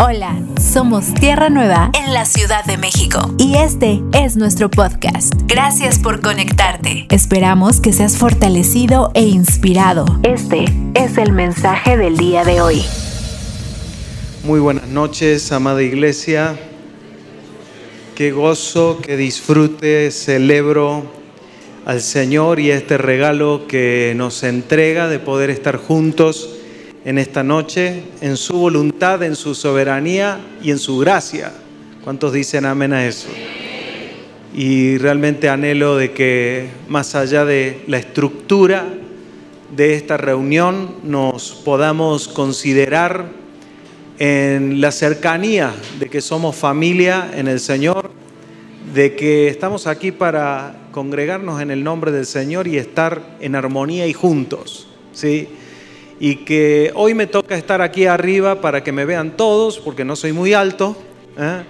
Hola, somos Tierra Nueva en la Ciudad de México y este es nuestro podcast. Gracias por conectarte. Esperamos que seas fortalecido e inspirado. Este es el mensaje del día de hoy. Muy buenas noches, amada iglesia. Qué gozo, qué disfrute, celebro al Señor y este regalo que nos entrega de poder estar juntos en esta noche, en su voluntad, en su soberanía y en su gracia. ¿Cuántos dicen amén a eso? Y realmente anhelo de que más allá de la estructura de esta reunión nos podamos considerar en la cercanía de que somos familia en el Señor, de que estamos aquí para congregarnos en el nombre del Señor y estar en armonía y juntos. ¿sí? Y que hoy me toca estar aquí arriba para que me vean todos, porque no soy muy alto, ¿eh?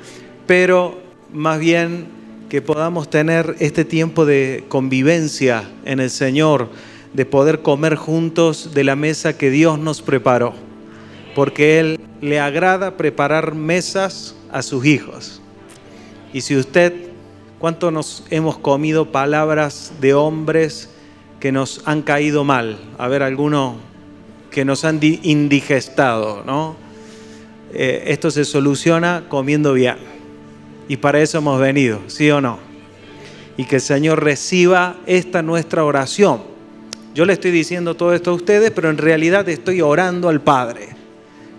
pero más bien que podamos tener este tiempo de convivencia en el Señor, de poder comer juntos de la mesa que Dios nos preparó, porque Él le agrada preparar mesas a sus hijos. Y si usted, ¿cuánto nos hemos comido palabras de hombres que nos han caído mal? A ver, alguno que nos han indigestado, ¿no? Eh, esto se soluciona comiendo bien. Y para eso hemos venido, ¿sí o no? Y que el Señor reciba esta nuestra oración. Yo le estoy diciendo todo esto a ustedes, pero en realidad estoy orando al Padre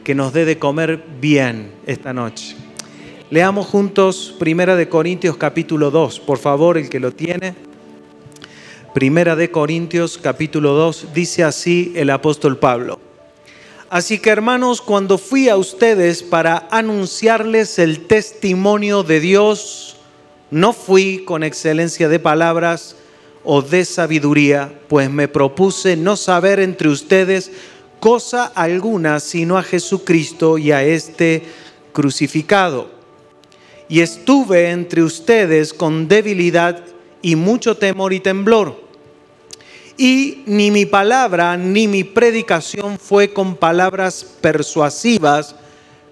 que nos dé de comer bien esta noche. Leamos juntos Primera de Corintios capítulo 2, por favor, el que lo tiene. Primera de Corintios capítulo 2 dice así el apóstol Pablo. Así que hermanos, cuando fui a ustedes para anunciarles el testimonio de Dios, no fui con excelencia de palabras o de sabiduría, pues me propuse no saber entre ustedes cosa alguna sino a Jesucristo y a este crucificado. Y estuve entre ustedes con debilidad y mucho temor y temblor. Y ni mi palabra ni mi predicación fue con palabras persuasivas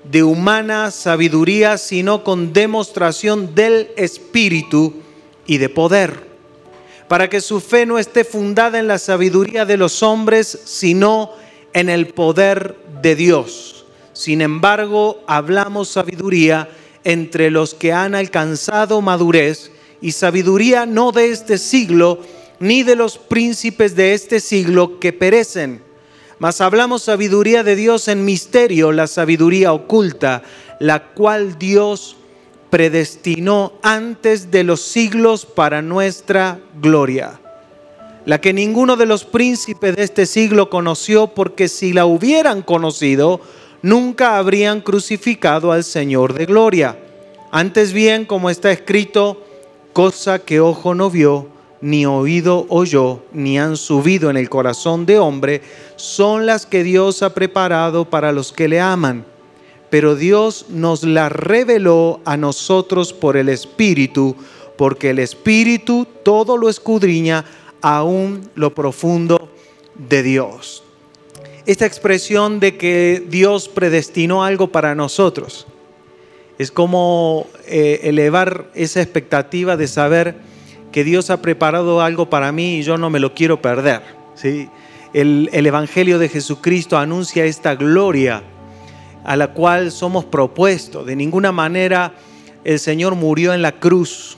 de humana sabiduría, sino con demostración del Espíritu y de poder, para que su fe no esté fundada en la sabiduría de los hombres, sino en el poder de Dios. Sin embargo, hablamos sabiduría entre los que han alcanzado madurez, y sabiduría no de este siglo, ni de los príncipes de este siglo que perecen. Mas hablamos sabiduría de Dios en misterio, la sabiduría oculta, la cual Dios predestinó antes de los siglos para nuestra gloria. La que ninguno de los príncipes de este siglo conoció, porque si la hubieran conocido, nunca habrían crucificado al Señor de gloria. Antes bien, como está escrito, cosa que ojo no vio, ni oído oyó, ni han subido en el corazón de hombre, son las que Dios ha preparado para los que le aman. Pero Dios nos las reveló a nosotros por el Espíritu, porque el Espíritu todo lo escudriña, aún lo profundo de Dios. Esta expresión de que Dios predestinó algo para nosotros es como eh, elevar esa expectativa de saber que Dios ha preparado algo para mí y yo no me lo quiero perder. ¿sí? El, el Evangelio de Jesucristo anuncia esta gloria a la cual somos propuestos. De ninguna manera el Señor murió en la cruz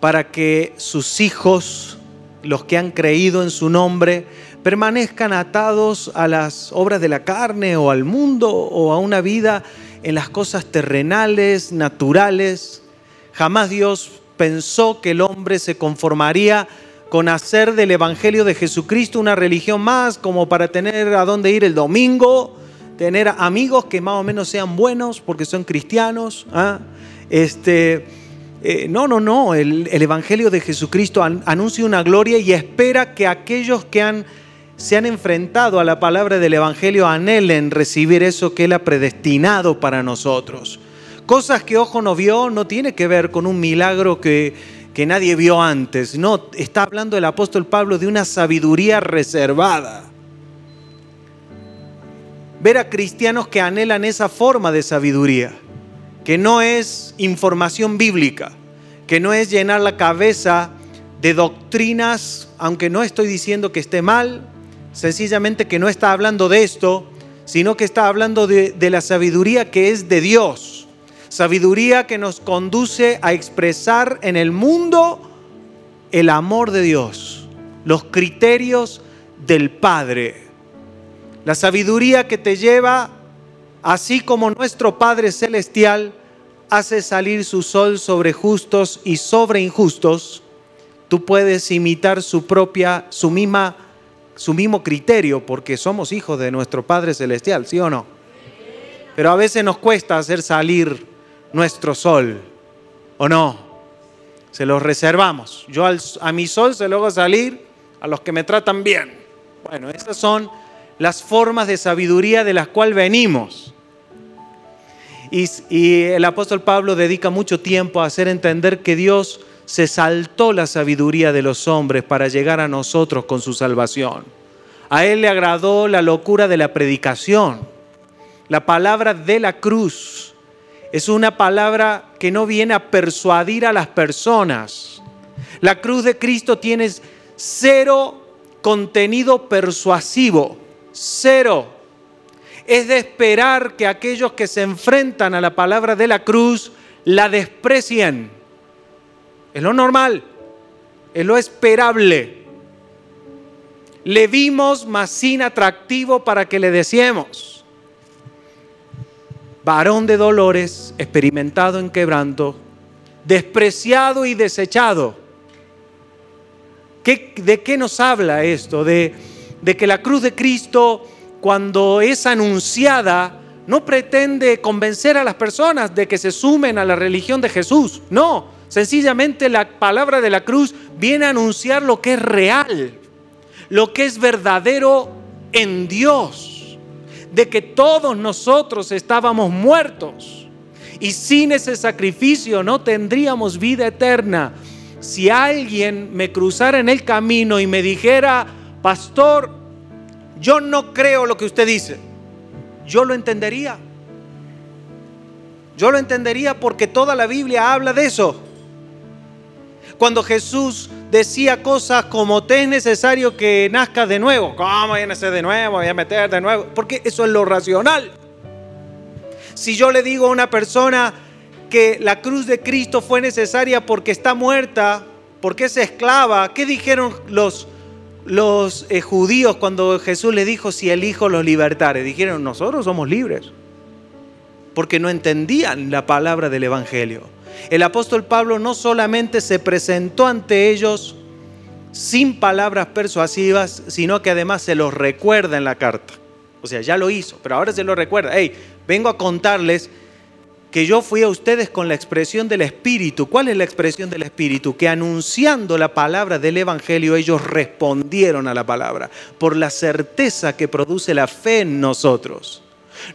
para que sus hijos, los que han creído en su nombre, permanezcan atados a las obras de la carne o al mundo o a una vida en las cosas terrenales, naturales. Jamás Dios pensó que el hombre se conformaría con hacer del Evangelio de Jesucristo una religión más, como para tener a dónde ir el domingo, tener amigos que más o menos sean buenos porque son cristianos. ¿ah? Este, eh, no, no, no, el, el Evangelio de Jesucristo anuncia una gloria y espera que aquellos que han se han enfrentado a la palabra del Evangelio anhelen recibir eso que Él ha predestinado para nosotros. Cosas que ojo no vio no tiene que ver con un milagro que, que nadie vio antes. No, está hablando el apóstol Pablo de una sabiduría reservada. ver a cristianos que anhelan esa forma de sabiduría, que no es información bíblica, que no es llenar la cabeza de doctrinas, aunque no estoy diciendo que esté mal, sencillamente que no está hablando de esto, sino que está hablando de, la sabiduría que es de Dios, sabiduría que nos conduce a expresar en el mundo el amor de Dios, los criterios del Padre, la sabiduría que te lleva, así como nuestro Padre Celestial hace salir su sol sobre justos y sobre injustos, tú puedes imitar su propia, su misma, su mismo criterio, porque somos hijos de nuestro Padre Celestial, ¿sí o no? Pero a veces nos cuesta hacer salir nuestro sol, ¿o no? Se los reservamos. Yo a mi sol se lo hago salir a los que me tratan bien. Bueno, esas son las formas de sabiduría de las cuales venimos. Y, y, el apóstol Pablo dedica mucho tiempo a hacer entender que Dios se saltó la sabiduría de los hombres para llegar a nosotros con su salvación. A Él le agradó la locura de la predicación. La palabra de la cruz es una palabra que no viene a persuadir a las personas. La cruz de Cristo tiene cero contenido persuasivo, cero. Es de esperar que aquellos que se enfrentan a la palabra de la cruz la desprecien es lo normal, es lo esperable. Le vimos más sin atractivo para que le decíamos. Varón de dolores, experimentado en quebranto, despreciado y desechado. ¿De qué nos habla esto? De que la cruz de Cristo, cuando es anunciada, no pretende convencer a las personas de que se sumen a la religión de Jesús. No, Sencillamente la palabra de la cruz viene a anunciar lo que es real, lo que es verdadero en Dios, de que todos nosotros estábamos muertos y sin ese sacrificio no tendríamos vida eterna. Si alguien me cruzara en el camino y me dijera, pastor, yo no creo lo que usted dice, yo lo entendería. Yo lo entendería porque toda la Biblia habla de eso. Cuando Jesús decía cosas como te es necesario que nazcas de nuevo. ¿Cómo voy a nacer de nuevo? Voy a meter de nuevo. Porque eso es lo racional. Si yo le digo a una persona que la cruz de Cristo fue necesaria porque está muerta, porque es esclava, ¿qué dijeron los, los eh, judíos cuando Jesús le dijo si el Hijo los libertare? Dijeron, nosotros somos libres. Porque no entendían la palabra del Evangelio el apóstol Pablo no solamente se presentó ante ellos sin palabras persuasivas, sino que además se los recuerda en la carta. O sea, ya lo hizo, pero ahora se lo recuerda. Hey, vengo a contarles que yo fui a ustedes con la expresión del Espíritu. ¿Cuál es la expresión del Espíritu? Que anunciando la palabra del Evangelio ellos respondieron a la palabra por la certeza que produce la fe en nosotros.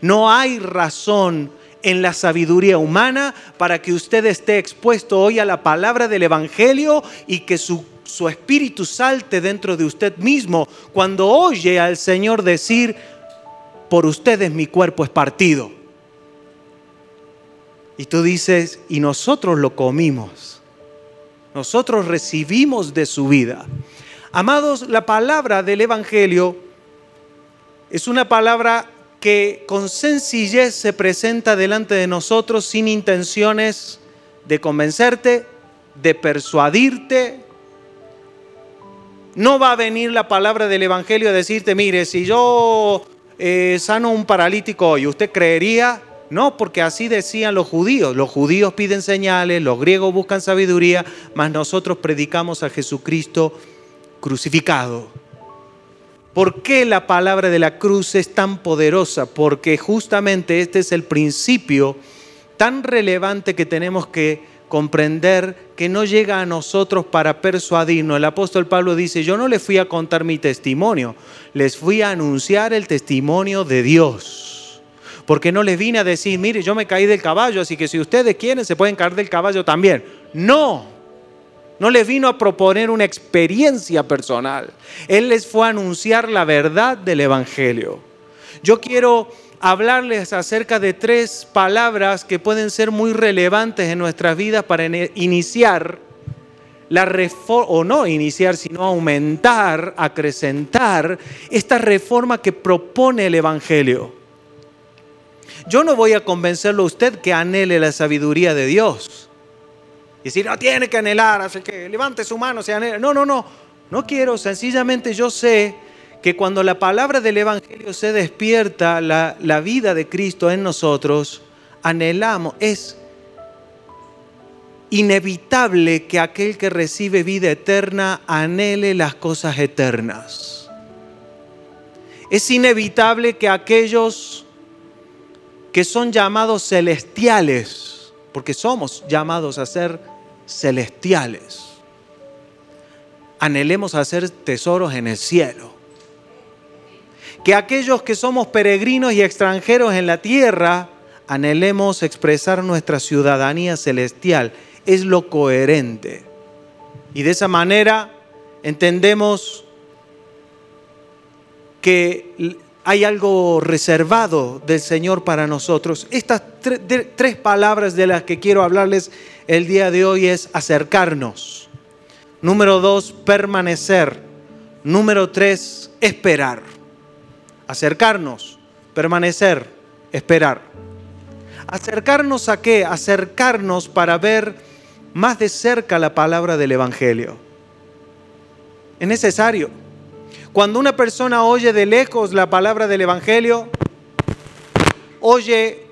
No hay razón en la sabiduría humana para que usted esté expuesto hoy a la palabra del Evangelio y que su, su espíritu salte dentro de usted mismo cuando oye al Señor decir, por ustedes mi cuerpo es partido. Y tú dices, y nosotros lo comimos, nosotros recibimos de su vida. Amados, la palabra del Evangelio es una palabra que con sencillez se presenta delante de nosotros sin intenciones de convencerte, de persuadirte. No va a venir la palabra del Evangelio a decirte, mire, si yo eh, sano un paralítico hoy, ¿usted creería? No, porque así decían los judíos. Los judíos piden señales, los griegos buscan sabiduría, mas nosotros predicamos a Jesucristo crucificado. ¿Por qué la palabra de la cruz es tan poderosa? Porque justamente este es el principio tan relevante que tenemos que comprender que no llega a nosotros para persuadirnos. El apóstol Pablo dice, yo no les fui a contar mi testimonio, les fui a anunciar el testimonio de Dios. Porque no les vine a decir, mire, yo me caí del caballo, así que si ustedes quieren se pueden caer del caballo también. No, no les vino a proponer una experiencia personal. Él les fue a anunciar la verdad del Evangelio. Yo quiero hablarles acerca de tres palabras que pueden ser muy relevantes en nuestras vidas para iniciar la reforma, o no iniciar, sino aumentar, acrecentar esta reforma que propone el Evangelio. Yo no voy a convencerlo a usted que anhele la sabiduría de Dios. Y decir, no tiene que anhelar, así que levante su mano, se anhela. No, no, no, no quiero, sencillamente yo sé que cuando la palabra del Evangelio se despierta, la, la vida de Cristo en nosotros, anhelamos, es inevitable que aquel que recibe vida eterna anhele las cosas eternas. Es inevitable que aquellos que son llamados celestiales, porque somos llamados a ser celestiales, anhelemos hacer tesoros en el cielo que aquellos que somos peregrinos y extranjeros en la tierra anhelemos expresar nuestra ciudadanía celestial. Es lo coherente. Y de esa manera entendemos que hay algo reservado del Señor para nosotros. Estas tres palabras de las que quiero hablarles el día de hoy es acercarnos. Número dos, permanecer. Número tres, esperar acercarnos, permanecer, esperar. ¿Acercarnos a qué? Acercarnos para ver más de cerca la palabra del Evangelio. Es necesario. Cuando una persona oye de lejos la palabra del Evangelio, oye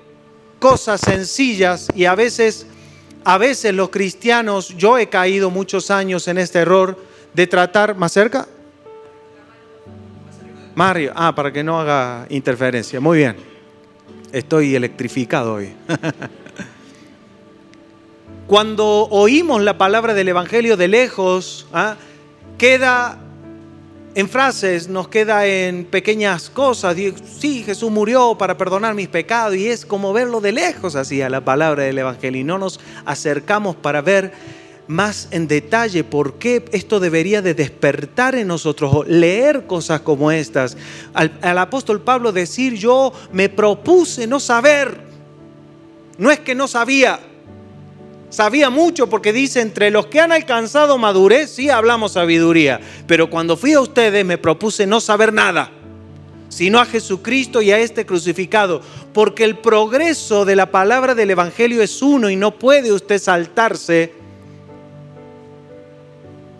cosas sencillas y a veces, a veces los cristianos, yo he caído muchos años en este error de tratar más cerca, Mario, ah, para que no haga interferencia. Muy bien. Estoy electrificado hoy. Cuando oímos la palabra del Evangelio de lejos, ¿ah? queda en frases, nos queda en pequeñas cosas. Sí, Jesús murió para perdonar mis pecados y es como verlo de lejos así a la palabra del Evangelio y no nos acercamos para ver más en detalle por qué esto debería de despertar en nosotros, leer cosas como estas. Al, apóstol Pablo decir, yo me propuse no saber. No es que no sabía, sabía mucho porque dice, entre los que han alcanzado madurez, sí hablamos sabiduría, pero cuando fui a ustedes me propuse no saber nada, sino a Jesucristo y a este crucificado, porque el progreso de la palabra del Evangelio es uno y no puede usted saltarse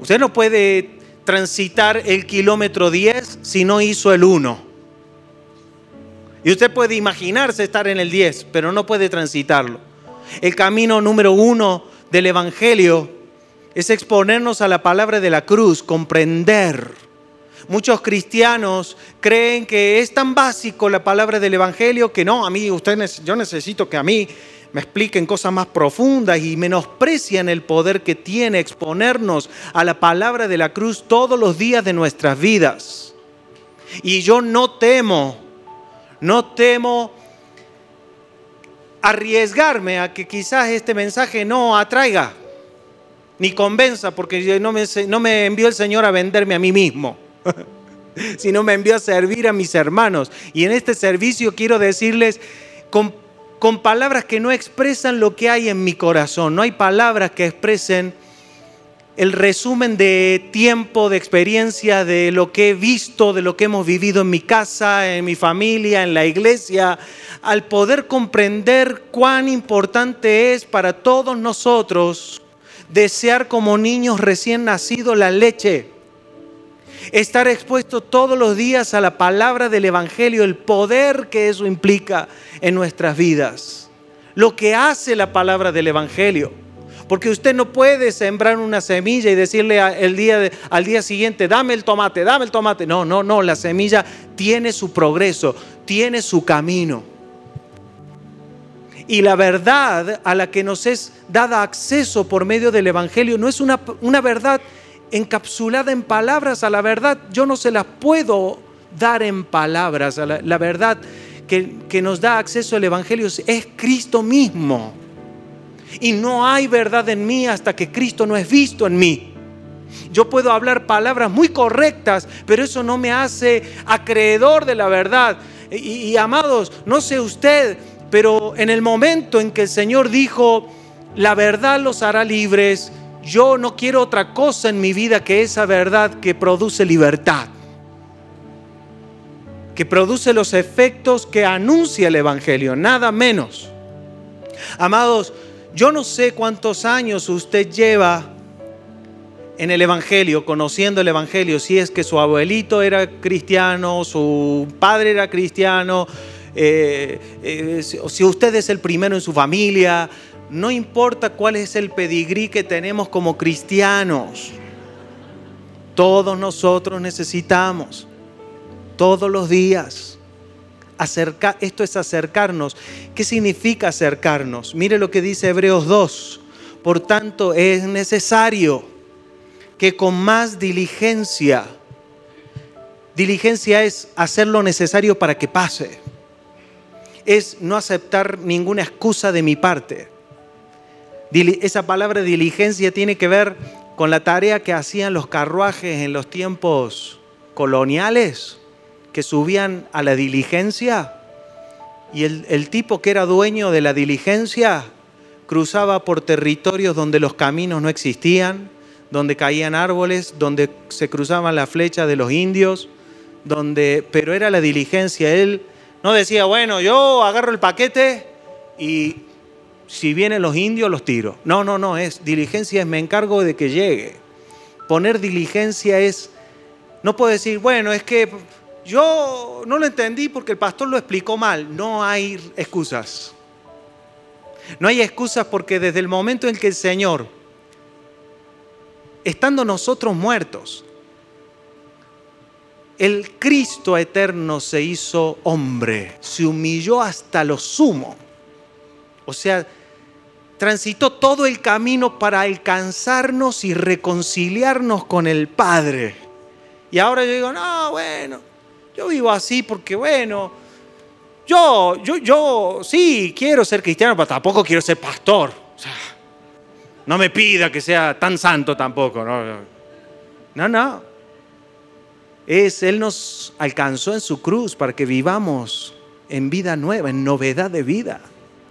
Usted no puede transitar el kilómetro 10 si no hizo el 1. Y usted puede imaginarse estar en el 10, pero no puede transitarlo. El camino número uno del Evangelio es exponernos a la palabra de la cruz, comprender. Muchos cristianos creen que es tan básico la palabra del Evangelio que no, a mí, usted, yo necesito que a mí me expliquen cosas más profundas y menosprecian el poder que tiene exponernos a la palabra de la cruz todos los días de nuestras vidas. Y yo no temo, no temo arriesgarme a que quizás este mensaje no atraiga ni convenza, porque no me, no me envió el Señor a venderme a mí mismo, sino me envió a servir a mis hermanos. Y en este servicio quiero decirles, con con palabras que no expresan lo que hay en mi corazón. No hay palabras que expresen el resumen de tiempo, de experiencia, de lo que he visto, de lo que hemos vivido en mi casa, en mi familia, en la iglesia, al poder comprender cuán importante es para todos nosotros desear como niños recién nacidos la leche estar expuesto todos los días a la palabra del Evangelio, el poder que eso implica en nuestras vidas, lo que hace la palabra del Evangelio. Porque usted no puede sembrar una semilla y decirle al día, al día siguiente, dame el tomate, dame el tomate. No, no, no, la semilla tiene su progreso, tiene su camino. Y la verdad a la que nos es dada acceso por medio del Evangelio no es una, una verdad encapsulada en palabras a la verdad, yo no se las puedo dar en palabras. A la, verdad que, que nos da acceso al Evangelio es Cristo mismo. Y no hay verdad en mí hasta que Cristo no es visto en mí. Yo puedo hablar palabras muy correctas, pero eso no me hace acreedor de la verdad. Y, amados, no sé usted, pero en el momento en que el Señor dijo, la verdad los hará libres, yo no quiero otra cosa en mi vida que esa verdad que produce libertad, que produce los efectos que anuncia el Evangelio, nada menos. Amados, yo no sé cuántos años usted lleva en el Evangelio, conociendo el Evangelio, si es que su abuelito era cristiano, su padre era cristiano, eh, eh, si usted es el primero en su familia, no importa cuál es el pedigrí que tenemos como cristianos, todos nosotros necesitamos, todos los días, esto es acercarnos. ¿Qué significa acercarnos? Mire lo que dice Hebreos 2. Por tanto, es necesario que con más diligencia, diligencia es hacer lo necesario para que pase, es no aceptar ninguna excusa de mi parte. Esa palabra diligencia tiene que ver con la tarea que hacían los carruajes en los tiempos coloniales que subían a la diligencia y el, tipo que era dueño de la diligencia cruzaba por territorios donde los caminos no existían, donde caían árboles, donde se cruzaban las flechas de los indios, donde, pero era la diligencia. Él no decía, bueno, yo agarro el paquete y si vienen los indios los tiro. No, no, no, es diligencia es me encargo de que llegue. Poner diligencia es, no puedo decir, bueno, es que yo no lo entendí porque el pastor lo explicó mal. No hay excusas. No hay excusas porque desde el momento en que el Señor, estando nosotros muertos, el Cristo eterno se hizo hombre, se humilló hasta lo sumo. O sea, transitó todo el camino para alcanzarnos y reconciliarnos con el Padre. Y ahora yo digo, no, bueno, yo vivo así porque, bueno, yo, yo, yo sí quiero ser cristiano, pero tampoco quiero ser pastor. no me pida que sea tan santo tampoco. No, no. no. Es, Él nos alcanzó en su cruz para que vivamos en vida nueva, en novedad de vida.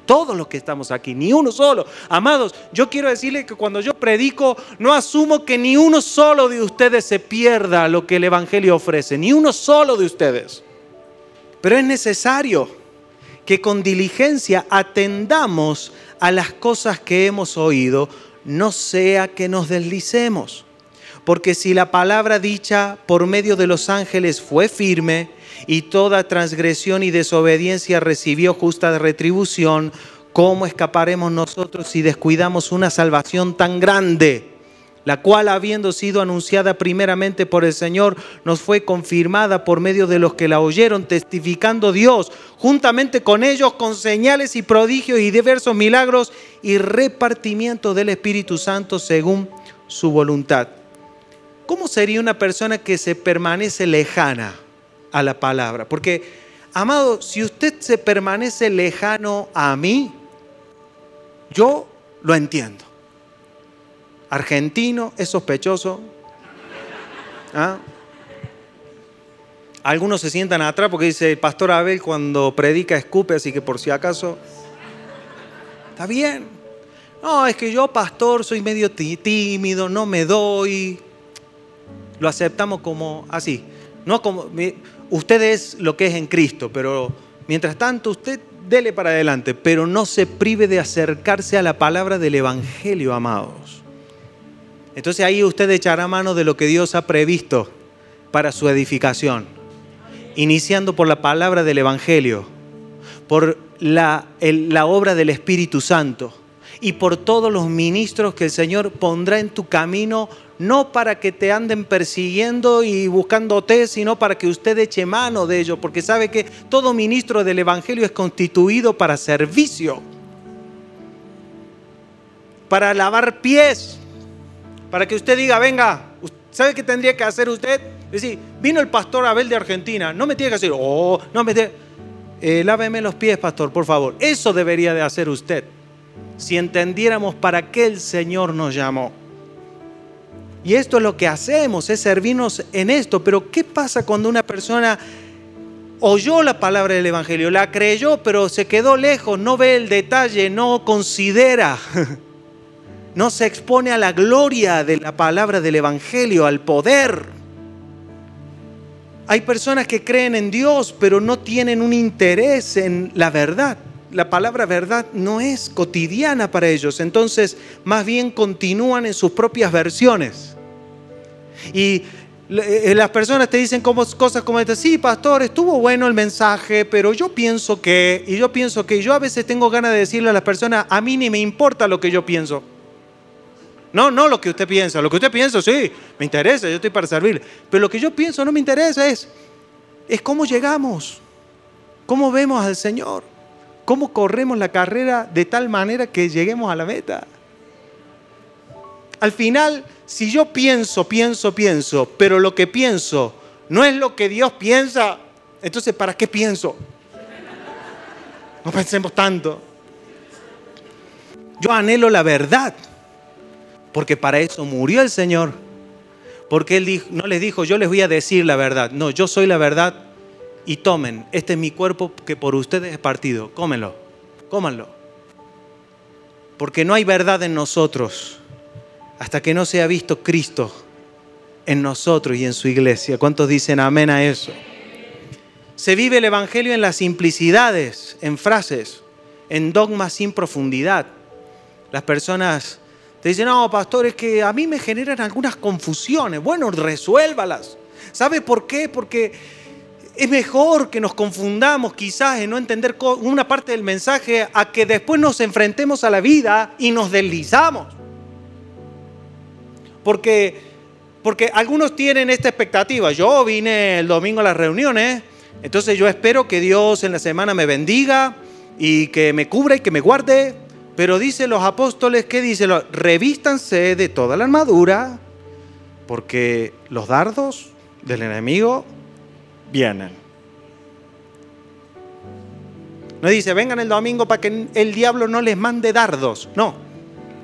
Todos los que estamos aquí, ni uno solo. Amados, yo quiero decirle que cuando yo predico, no asumo que ni uno solo de ustedes se pierda lo que el Evangelio ofrece, ni uno solo de ustedes. Pero es necesario que con diligencia atendamos a las cosas que hemos oído, no sea que nos deslicemos. Porque si la palabra dicha por medio de los ángeles fue firme, y toda transgresión y desobediencia recibió justa retribución, ¿cómo escaparemos nosotros si descuidamos una salvación tan grande? la cual habiendo sido anunciada primeramente por el Señor, nos fue confirmada por medio de los que la oyeron, testificando Dios, juntamente con ellos, con señales y prodigios y diversos milagros y repartimiento del Espíritu Santo según su voluntad. ¿Cómo sería una persona que se permanece lejana? a la palabra. Porque, amado, si usted se permanece lejano a mí, yo lo entiendo. Argentino es sospechoso. ¿Ah? Algunos se sientan atrás porque dice el pastor Abel cuando predica escupe, así que por si acaso. Está bien. No, es que yo, pastor, soy medio tímido, no me doy. Lo aceptamos como así. No como usted es lo que es en Cristo, pero mientras tanto usted dele para adelante, pero no se prive de acercarse a la palabra del Evangelio, amados. Entonces ahí usted echará mano de lo que Dios ha previsto para su edificación, iniciando por la palabra del Evangelio, por la, la obra del Espíritu Santo y por todos los ministros que el Señor pondrá en tu camino no para que te anden persiguiendo y buscándote, sino para que usted eche mano de ello, porque sabe que todo ministro del Evangelio es constituido para servicio, para lavar pies, para que usted diga, venga, ¿sabe qué tendría que hacer usted? Es decir, vino el pastor Abel de Argentina, no me tiene que decir, oh, no me tiene... Eh, láveme los pies, pastor, por favor. Eso debería de hacer usted, si entendiéramos para qué el Señor nos llamó. Y esto es lo que hacemos, es servirnos en esto. Pero ¿qué pasa cuando una persona oyó la palabra del Evangelio, la creyó, pero se quedó lejos, no ve el detalle, no considera, no se expone a la gloria de la palabra del Evangelio, al poder. Hay personas que creen en Dios, pero no tienen un interés en la verdad. La palabra verdad no es cotidiana para ellos, entonces más bien continúan en sus propias versiones. Y eh, las personas te dicen cosas como estas, sí, pastor, estuvo bueno el mensaje, pero yo pienso que, y yo pienso que, yo a veces tengo ganas de decirle a las personas, a mí ni me importa lo que yo pienso. No, no lo que usted piensa, lo que usted piensa, sí, me interesa, yo estoy para servir, pero lo que yo pienso no me interesa, es, es cómo llegamos, cómo vemos al Señor, cómo corremos la carrera de tal manera que lleguemos a la meta. Al final, si yo pienso, pienso, pienso, pero lo que pienso no es lo que Dios piensa, entonces ¿para qué pienso? No pensemos tanto. Yo anhelo la verdad, porque para eso murió el Señor. Porque Él no les dijo, yo les voy a decir la verdad. No, yo soy la verdad y tomen, este es mi cuerpo que por ustedes es partido. Cómenlo, cómanlo. Porque no hay verdad en nosotros hasta que no se ha visto Cristo en nosotros y en su iglesia. ¿Cuántos dicen amén a eso? Se vive el Evangelio en las simplicidades, en frases, en dogmas sin profundidad. Las personas te dicen, no, pastor, es que a mí me generan algunas confusiones. Bueno, resuélvalas. ¿Sabe por qué? Porque es mejor que nos confundamos quizás en no entender una parte del mensaje a que después nos enfrentemos a la vida y nos deslizamos. Porque, porque algunos tienen esta expectativa. Yo vine el domingo a las reuniones, entonces yo espero que Dios en la semana me bendiga y que me cubra y que me guarde. Pero dice los apóstoles, ¿qué dice? Revístanse de toda la armadura, porque los dardos del enemigo vienen. No dice, vengan el domingo para que el diablo no les mande dardos. No,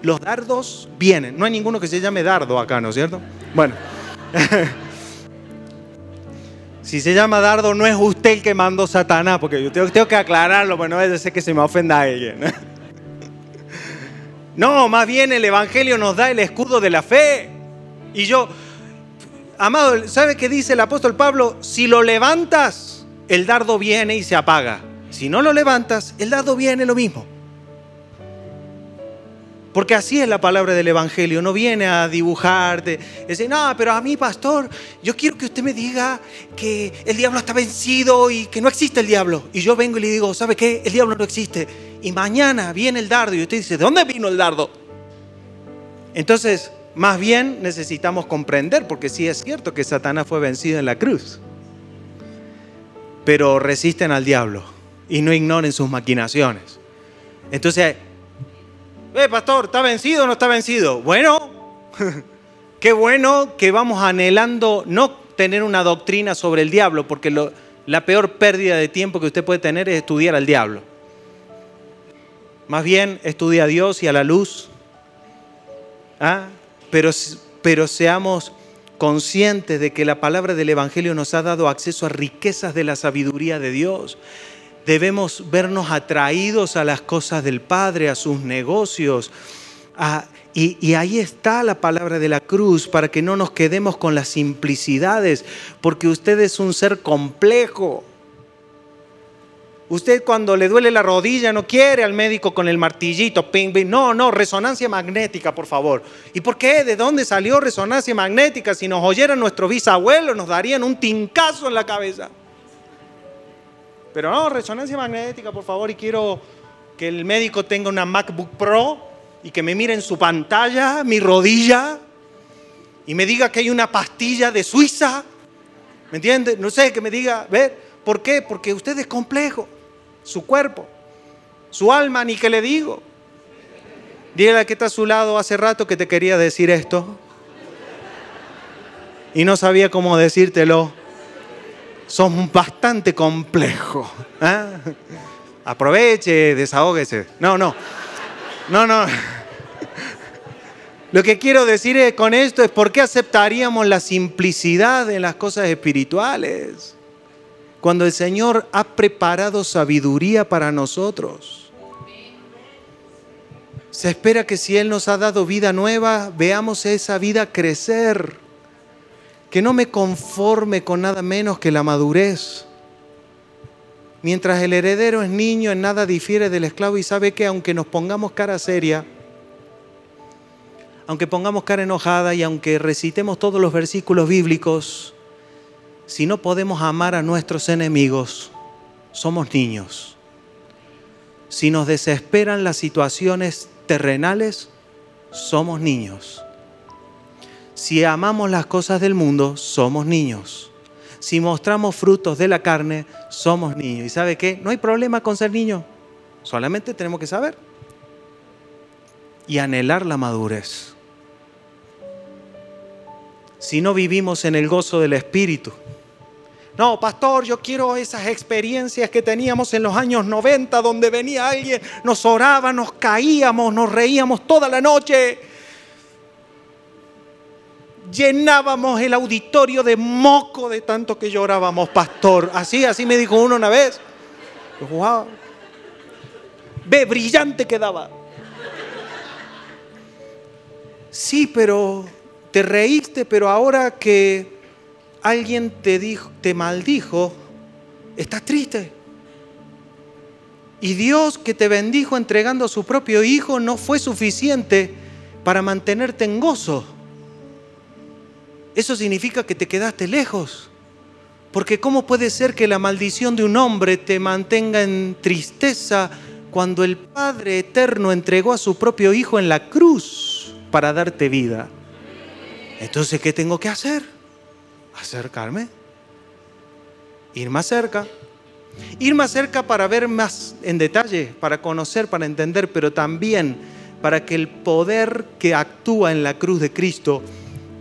los dardos vienen. No hay ninguno que se llame dardo acá, ¿no es cierto? Bueno. si se llama dardo, no es usted el que mandó Satanás, porque yo tengo, que aclararlo, porque no es ser que se me ofenda a alguien. no, más bien el Evangelio nos da el escudo de la fe. Y yo, amado, ¿sabe qué dice el apóstol Pablo? Si lo levantas, el dardo viene y se apaga. Si no lo levantas, el dardo viene lo mismo. Porque así es la palabra del Evangelio, no viene a dibujarte, decir, no, pero a mí, pastor, yo quiero que usted me diga que el diablo está vencido y que no existe el diablo. Y yo vengo y le digo, ¿sabe qué? El diablo no existe. Y mañana viene el dardo y usted dice, ¿de dónde vino el dardo? Entonces, más bien necesitamos comprender, porque sí es cierto que Satanás fue vencido en la cruz, pero resisten al diablo y no ignoren sus maquinaciones. Entonces, eh, pastor, ¿está vencido o no está vencido? Bueno, qué bueno que vamos anhelando no tener una doctrina sobre el diablo, porque la peor pérdida de tiempo que usted puede tener es estudiar al diablo. Más bien, estudia a Dios y a la luz. ¿Ah? Pero, pero seamos conscientes de que la palabra del Evangelio nos ha dado acceso a riquezas de la sabiduría de Dios debemos vernos atraídos a las cosas del Padre, a sus negocios. y, y, ahí está la palabra de la cruz para que no nos quedemos con las simplicidades, porque usted es un ser complejo. Usted cuando le duele la rodilla no quiere al médico con el martillito, ping, ping. No, no, resonancia magnética, por favor. ¿Y por qué? ¿De dónde salió resonancia magnética? Si nos oyeran nuestros bisabuelos, nos darían un tincazo en la cabeza. Pero no, resonancia magnética, por favor, y quiero que el médico tenga una MacBook Pro y que me mire en su pantalla mi rodilla y me diga que hay una pastilla de Suiza. ¿Me entiende? No sé, que me diga, ver, ¿por qué? Porque usted es complejo, su cuerpo, su alma, ni que le digo. Dígale que está a su lado hace rato que te quería decir esto y no sabía cómo decírtelo son bastante complejos. ¿eh? Aproveche, desahógese. No, no. No, no. Lo que quiero decir con esto es por qué aceptaríamos la simplicidad en las cosas espirituales. Cuando el Señor ha preparado sabiduría para nosotros. Se espera que si Él nos ha dado vida nueva, veamos esa vida crecer. Que no me conforme con nada menos que la madurez. Mientras el heredero es niño, en nada difiere del esclavo y sabe que aunque nos pongamos cara seria, aunque pongamos cara enojada y aunque recitemos todos los versículos bíblicos, si no podemos amar a nuestros enemigos, somos niños. Si nos desesperan las situaciones terrenales, somos niños. Si amamos las cosas del mundo, somos niños. Si mostramos frutos de la carne, somos niños. ¿Y sabe qué? No hay problema con ser niño. Solamente tenemos que saber y anhelar la madurez. Si no vivimos en el gozo del Espíritu, no, pastor, yo quiero esas experiencias que teníamos en los años 90, donde venía alguien, nos oraba, nos caíamos, nos reíamos toda la noche. Llenábamos el auditorio de moco de tanto que llorábamos, pastor. Así, así me dijo uno una vez. Wow. Ve, brillante quedaba. Sí, pero te reíste, pero ahora que alguien te, dijo, te maldijo, estás triste. Y Dios que te bendijo entregando a su propio Hijo no fue suficiente para mantenerte en gozo. Eso significa que te quedaste lejos. Porque ¿cómo puede ser que la maldición de un hombre te mantenga en tristeza cuando el Padre Eterno entregó a su propio Hijo en la cruz para darte vida? Entonces, ¿qué tengo que hacer? Acercarme, ir más cerca, ir más cerca para ver más en detalle, para conocer, para entender, pero también para que el poder que actúa en la cruz de Cristo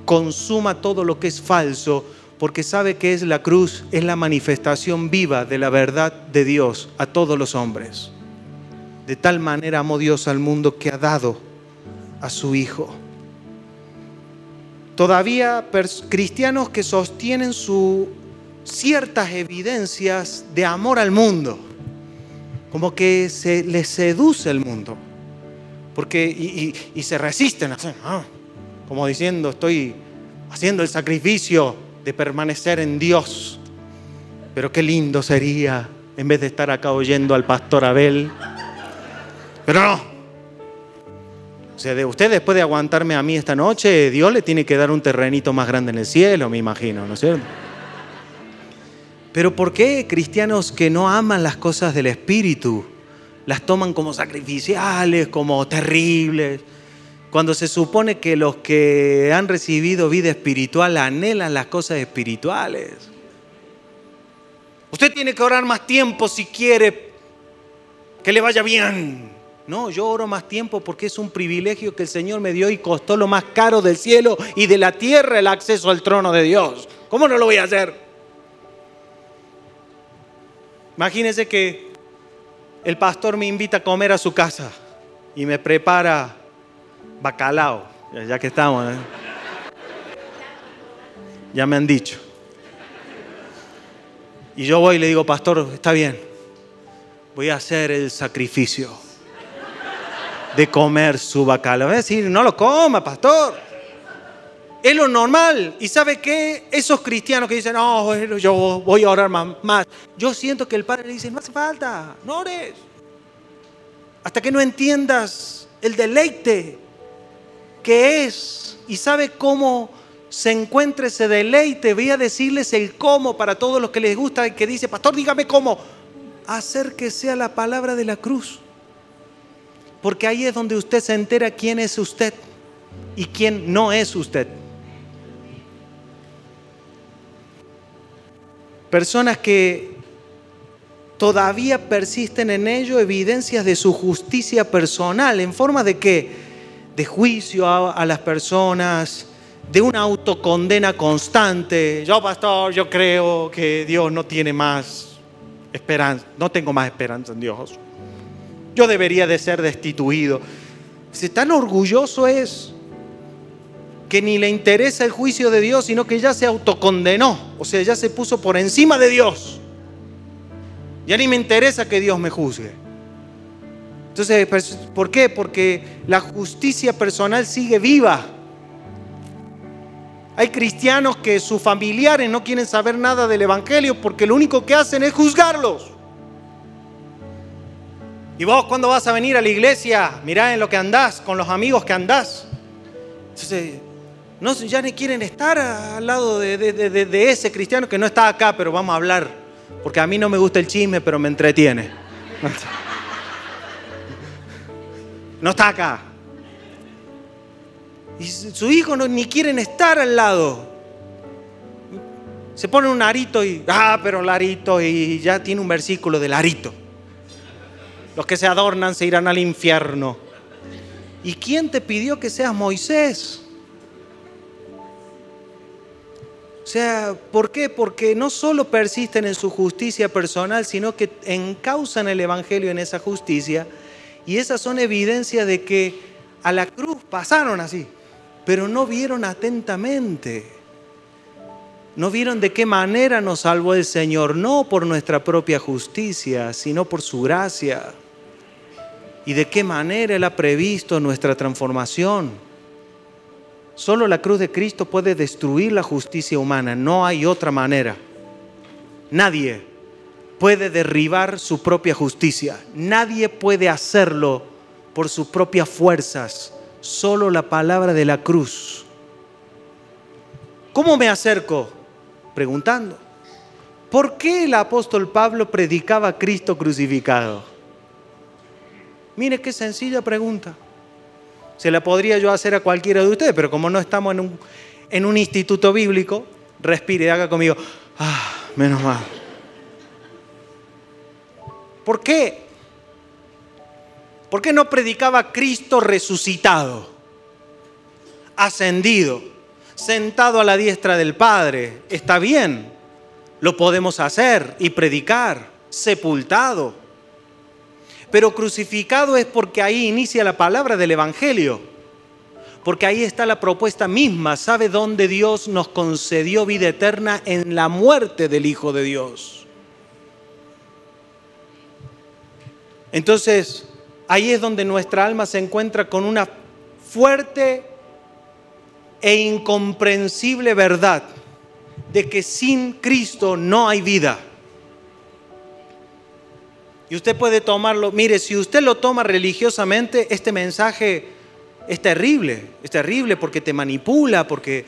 consuma todo lo que es falso, porque sabe que es la cruz, es la manifestación viva de la verdad de Dios a todos los hombres. De tal manera amó Dios al mundo que ha dado a su Hijo todavía cristianos que sostienen ciertas evidencias de amor al mundo, como que se les seduce el mundo, porque, y, se resisten, a como diciendo, estoy haciendo el sacrificio de permanecer en Dios, pero qué lindo sería en vez de estar acá oyendo al pastor Abel, pero no, o sea, de usted después de aguantarme a mí esta noche, Dios le tiene que dar un terrenito más grande en el cielo, me imagino, ¿no es cierto? Pero ¿por qué cristianos que no aman las cosas del Espíritu las toman como sacrificiales, como terribles? Cuando se supone que los que han recibido vida espiritual anhelan las cosas espirituales. Usted tiene que orar más tiempo si quiere que le vaya bien. No, yo oro más tiempo porque es un privilegio que el Señor me dio y costó lo más caro del cielo y de la tierra el acceso al trono de Dios. ¿Cómo no lo voy a hacer? Imagínense que el pastor me invita a comer a su casa y me prepara bacalao, ya que estamos. ¿eh? Ya me han dicho. Y yo voy y le digo, pastor, está bien, voy a hacer el sacrificio de comer su bacalao. Es decir, no lo coma, pastor. Es lo normal. ¿Y sabe qué? Esos cristianos que dicen, no, yo voy a orar más, Yo siento que el Padre le dice, no hace falta, no ores. Hasta que no entiendas el deleite que es y sabe cómo se encuentra ese deleite. Voy a decirles el cómo para todos los que les gusta y que dice, pastor, dígame cómo. Hacer que sea la palabra de la cruz porque ahí es donde usted se entera quién es usted y quién no es usted. Personas que todavía persisten en ello evidencias de su justicia personal, en forma de qué? De juicio a, a las personas, de una autocondena constante. Yo, pastor, yo creo que Dios no tiene más esperanza, no tengo más esperanza en Dios yo debería de ser destituido. Si tan orgulloso es que ni le interesa el juicio de Dios, sino que ya se autocondenó, o sea, ya se puso por encima de Dios. Ya ni me interesa que Dios me juzgue. Entonces, pues, ¿por qué? Porque la justicia personal sigue viva. Hay cristianos que sus familiares no quieren saber nada del Evangelio porque lo único que hacen es juzgarlos. Y vos cuando vas a venir a la iglesia, mirá en lo que andás, con los amigos que andás. Entonces, no, ya ni quieren estar al lado de, ese cristiano que no está acá, pero vamos a hablar. Porque a mí no me gusta el chisme, pero me entretiene. No está acá. Y su hijo no, ni quieren estar al lado. Se pone un arito y, ah, pero larito, y ya tiene un versículo del arito. Los que se adornan se irán al infierno. ¿Y quién te pidió que seas Moisés? O sea, ¿por qué? Porque no solo persisten en su justicia personal, sino que encausan el Evangelio en esa justicia. Y esas son evidencias de que a la cruz pasaron así, pero no vieron atentamente. No vieron de qué manera nos salvó el Señor, no por nuestra propia justicia, sino por su gracia y de qué manera Él ha previsto nuestra transformación. Solo la cruz de Cristo puede destruir la justicia humana, no hay otra manera. Nadie puede derribar su propia justicia, nadie puede hacerlo por sus propias fuerzas, solo la palabra de la cruz. ¿Cómo me acerco? Preguntando. ¿Por qué el apóstol Pablo predicaba a Cristo crucificado? Mire qué sencilla pregunta. Se la podría yo hacer a cualquiera de ustedes, pero como no estamos en un, instituto bíblico, respire haga conmigo, ah, menos mal. ¿Por qué? ¿Por qué no predicaba Cristo resucitado, ascendido, sentado a la diestra del Padre? Está bien, lo podemos hacer y predicar, sepultado pero crucificado es porque ahí inicia la palabra del Evangelio. Porque ahí está la propuesta misma. ¿Sabe dónde Dios nos concedió vida eterna? En la muerte del Hijo de Dios. Entonces, ahí es donde nuestra alma se encuentra con una fuerte e incomprensible verdad de que sin Cristo no hay vida. Y usted puede tomarlo, mire, si usted lo toma religiosamente, este mensaje es terrible, es terrible porque te manipula, porque,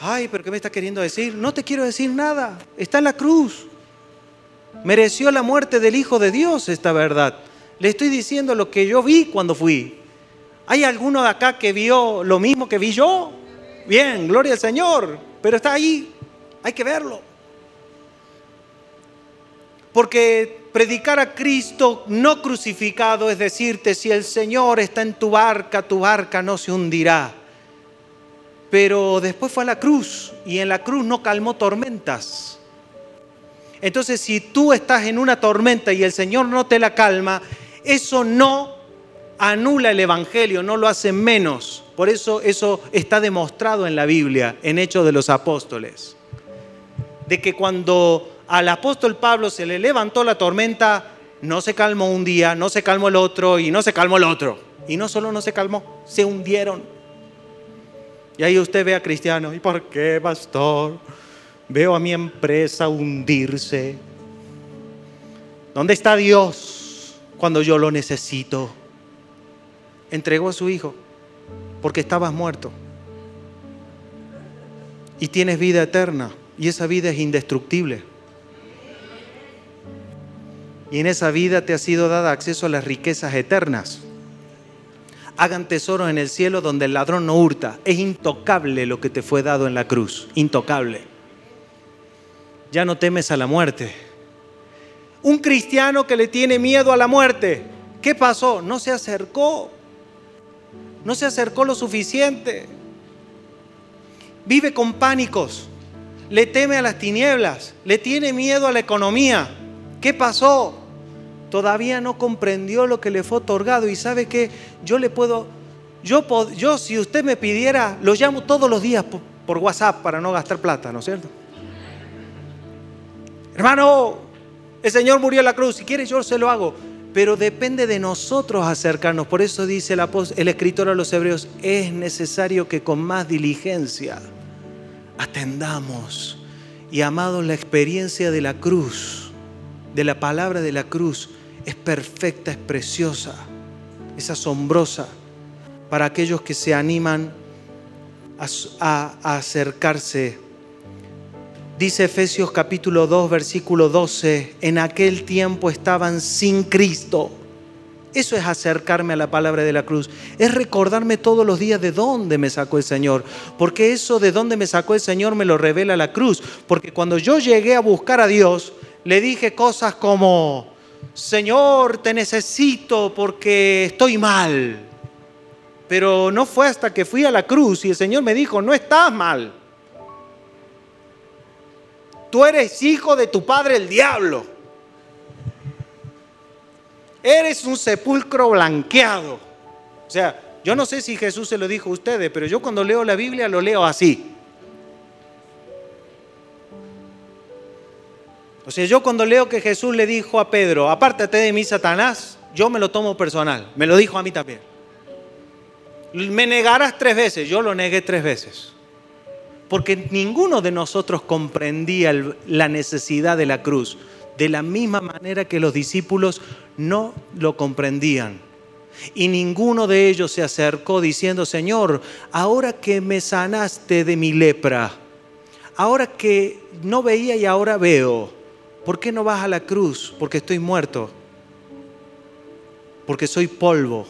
ay, pero ¿qué me está queriendo decir? No te quiero decir nada, está en la cruz. Mereció la muerte del Hijo de Dios esta verdad. Le estoy diciendo lo que yo vi cuando fui. ¿Hay alguno de acá que vio lo mismo que vi yo? Bien, gloria al Señor, pero está ahí, hay que verlo. Porque predicar a Cristo no crucificado es decirte, si el Señor está en tu barca, tu barca no se hundirá. Pero después fue a la cruz y en la cruz no calmó tormentas. Entonces si tú estás en una tormenta y el Señor no te la calma, eso no anula el Evangelio, no lo hace menos. Por eso eso está demostrado en la Biblia, en Hechos de los Apóstoles. De que cuando al apóstol Pablo se le levantó la tormenta, no se calmó un día, no se calmó el otro y no se calmó el otro. Y no solo no se calmó, se hundieron. Y ahí usted ve a Cristiano, ¿y por qué, pastor? Veo a mi empresa hundirse. ¿Dónde está Dios cuando yo lo necesito? Entregó a su hijo porque estabas muerto. Y tienes vida eterna. Y esa vida es indestructible. Y en esa vida te ha sido dada acceso a las riquezas eternas. Hagan tesoros en el cielo donde el ladrón no hurta. Es intocable lo que te fue dado en la cruz. Intocable. Ya no temes a la muerte. Un cristiano que le tiene miedo a la muerte. ¿Qué pasó? No se acercó. No se acercó lo suficiente. Vive con pánicos. Le teme a las tinieblas. Le tiene miedo a la economía. ¿Qué pasó? Todavía no comprendió lo que le fue otorgado y sabe que yo le puedo, yo, yo si usted me pidiera, lo llamo todos los días por, WhatsApp para no gastar plata, ¿no es cierto? Hermano, El Señor murió en la cruz, si quiere yo se lo hago. Pero depende de nosotros acercarnos. Por eso dice el, el escritor a los hebreos, es necesario que con más diligencia atendamos. Y amados, la experiencia de la cruz, de la palabra de la cruz, es perfecta, es preciosa, es asombrosa para aquellos que se animan a, acercarse Dice Efesios capítulo 2, versículo 12, en aquel tiempo estaban sin Cristo. Eso es acercarme a la palabra de la cruz. Es recordarme todos los días de dónde me sacó el Señor. Porque eso de dónde me sacó el Señor me lo revela la cruz. Porque cuando yo llegué a buscar a Dios, le dije cosas como, Señor, te necesito porque estoy mal. Pero no fue hasta que fui a la cruz y el Señor me dijo, no estás mal tú eres hijo de tu padre el diablo. Eres un sepulcro blanqueado. O sea, yo no sé si Jesús se lo dijo a ustedes, pero yo cuando leo la Biblia lo leo así. O sea, yo cuando leo que Jesús le dijo a Pedro, apártate de mí, Satanás, yo me lo tomo personal. Me lo dijo a mí también. Me negarás tres veces, yo lo negué tres veces porque ninguno de nosotros comprendía la necesidad de la cruz, de la misma manera que los discípulos no lo comprendían. Y ninguno de ellos se acercó diciendo, Señor, ahora que me sanaste de mi lepra, ahora que no veía y ahora veo, ¿por qué no vas a la cruz? Porque estoy muerto, porque soy polvo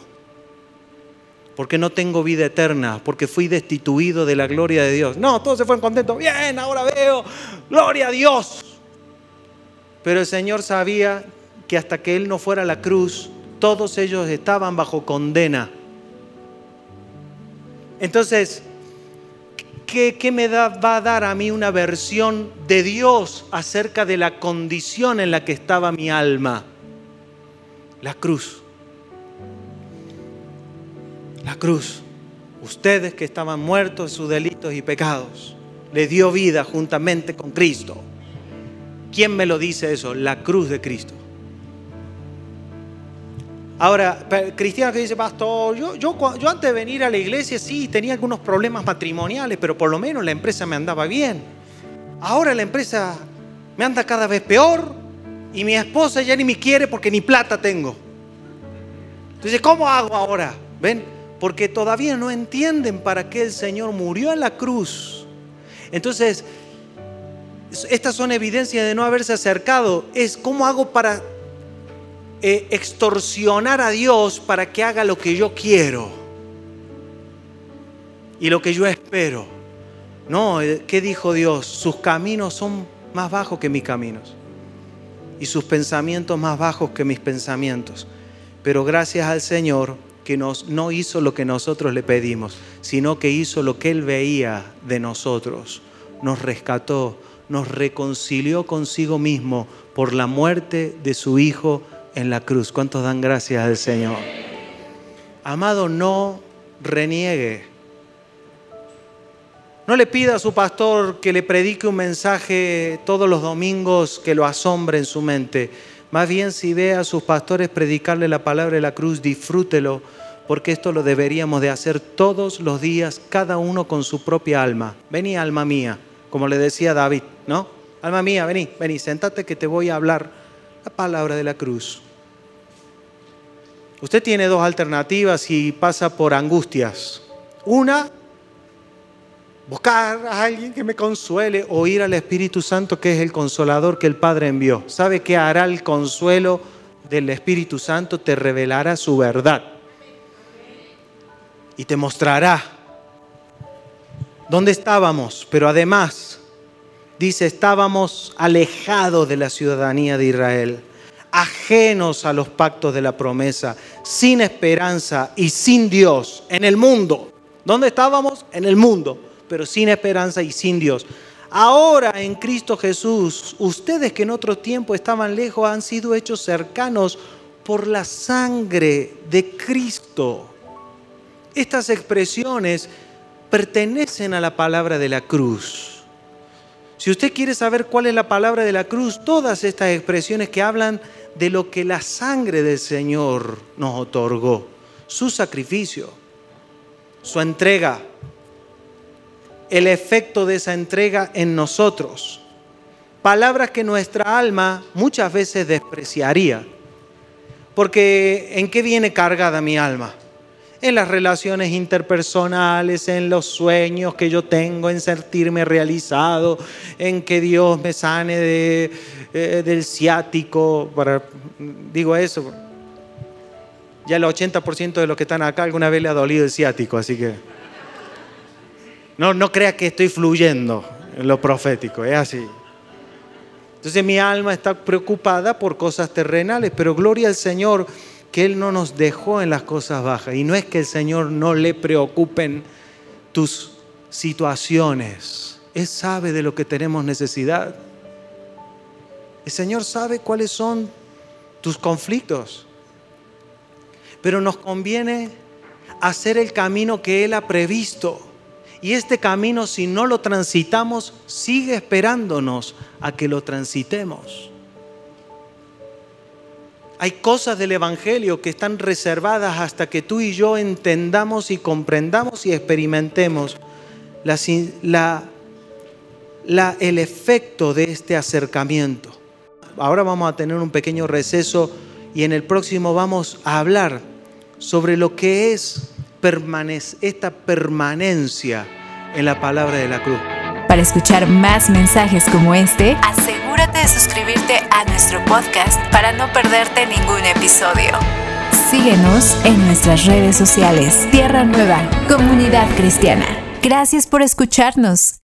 porque no tengo vida eterna, porque fui destituido de la gloria de Dios. No, todos se fueron contentos. Bien, ahora veo, gloria a Dios. Pero el Señor sabía que hasta que Él no fuera a la cruz, todos ellos estaban bajo condena. Entonces, ¿qué, me va a dar a mí una versión de Dios acerca de la condición en la que estaba mi alma? La cruz la cruz. Ustedes que estaban muertos en sus delitos y pecados, le dio vida juntamente con Cristo. ¿Quién me lo dice eso? La cruz de Cristo. Ahora, cristiano que dice, pastor, yo, yo, yo antes de venir a la iglesia sí tenía algunos problemas matrimoniales, pero por lo menos la empresa me andaba bien. Ahora la empresa me anda cada vez peor y mi esposa ya ni me quiere porque ni plata tengo. Entonces, ¿cómo hago ahora? ¿Ven? porque todavía no entienden para qué el Señor murió en la cruz. Entonces, estas son evidencias de no haberse acercado. Es cómo hago para eh, extorsionar a Dios para que haga lo que yo quiero y lo que yo espero. No, eh, ¿qué dijo Dios? Sus caminos son más bajos que mis caminos y sus pensamientos más bajos que mis pensamientos. Pero gracias al Señor que nos, no hizo lo que nosotros le pedimos, sino que hizo lo que Él veía de nosotros. Nos rescató, nos reconcilió consigo mismo por la muerte de su Hijo en la cruz. ¿Cuántos dan gracias al Señor? Amado, no reniegue. No le pida a su pastor que le predique un mensaje todos los domingos que lo asombre en su mente más bien si ve a sus pastores predicarle la palabra de la cruz, disfrútelo, porque esto lo deberíamos de hacer todos los días, cada uno con su propia alma. Vení, alma mía, como le decía David, ¿no? Alma mía, vení, vení, sentate que te voy a hablar la palabra de la cruz. Usted tiene dos alternativas y pasa por angustias. Una, buscar a alguien que me consuele o ir al Espíritu Santo que es el consolador que el Padre envió. ¿Sabe qué hará el consuelo del Espíritu Santo? Te revelará su verdad y te mostrará dónde estábamos, pero además dice, estábamos alejados de la ciudadanía de Israel, ajenos a los pactos de la promesa, sin esperanza y sin Dios en el mundo. ¿Dónde estábamos? En el mundo pero sin esperanza y sin Dios. Ahora en Cristo Jesús, ustedes que en otro tiempo estaban lejos han sido hechos cercanos por la sangre de Cristo. Estas expresiones pertenecen a la palabra de la cruz. Si usted quiere saber cuál es la palabra de la cruz, todas estas expresiones que hablan de lo que la sangre del Señor nos otorgó, su sacrificio, su entrega, el efecto de esa entrega en nosotros. Palabras que nuestra alma muchas veces despreciaría. Porque ¿en qué viene cargada mi alma? En las relaciones interpersonales, en los sueños que yo tengo, en sentirme realizado, en que Dios me sane de, eh, del ciático. Para, digo eso. Ya el 80% de los que están acá alguna vez le ha dolido el ciático, así que no, no crea que estoy fluyendo en lo profético, es así. Entonces mi alma está preocupada por cosas terrenales, pero gloria al Señor que Él no nos dejó en las cosas bajas. Y no es que el Señor no le preocupen tus situaciones. Él sabe de lo que tenemos necesidad. El Señor sabe cuáles son tus conflictos. Pero nos conviene hacer el camino que Él ha previsto. Y este camino, si no lo transitamos, sigue esperándonos a que lo transitemos. Hay cosas del Evangelio que están reservadas hasta que tú y yo entendamos y comprendamos y experimentemos el efecto de este acercamiento. Ahora vamos a tener un pequeño receso y en el próximo vamos a hablar sobre lo que es esta permanencia en la palabra de la cruz. Para escuchar más mensajes como este, asegúrate de suscribirte a nuestro podcast para no perderte ningún episodio. Síguenos en nuestras redes sociales. Tierra Nueva, Comunidad Cristiana. Gracias por escucharnos.